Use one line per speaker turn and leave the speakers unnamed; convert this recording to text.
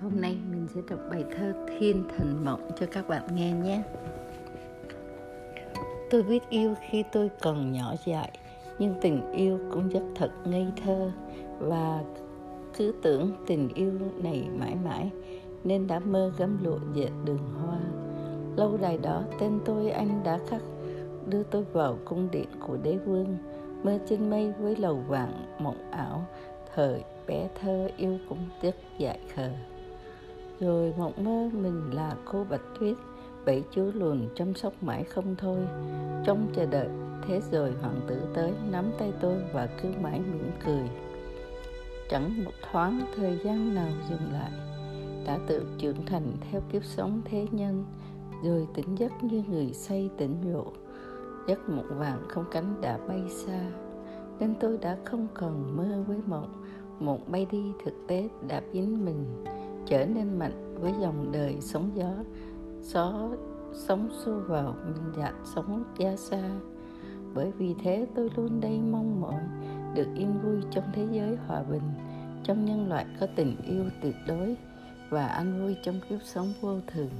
hôm nay mình sẽ đọc bài thơ Thiên Thần Mộng cho các bạn nghe nhé. Tôi biết yêu khi tôi còn nhỏ dại, nhưng tình yêu cũng rất thật ngây thơ và cứ tưởng tình yêu này mãi mãi nên đã mơ gấm lụa dệt đường hoa. Lâu đài đó tên tôi anh đã khắc đưa tôi vào cung điện của đế vương mơ trên mây với lầu vàng mộng ảo thời bé thơ yêu cũng rất dại khờ rồi mộng mơ mình là cô bạch tuyết, bảy chú lùn chăm sóc mãi không thôi. Trong chờ đợi, thế rồi hoàng tử tới, nắm tay tôi và cứ mãi mỉm cười. Chẳng một thoáng thời gian nào dừng lại, đã tự trưởng thành theo kiếp sống thế nhân, rồi tỉnh giấc như người say tỉnh rượu. Giấc mộng vàng không cánh đã bay xa, nên tôi đã không còn mơ với mộng. Mộng bay đi thực tế đã biến mình trở nên mạnh với dòng đời sóng gió. Gió sóng xô vào, mình dạt sóng ra xa. Bởi vì thế tôi luôn đây mong mỏi được yên vui trong thế giới hòa bình, trong nhân loại có tình yêu tuyệt đối và an vui trong kiếp sống vô thường.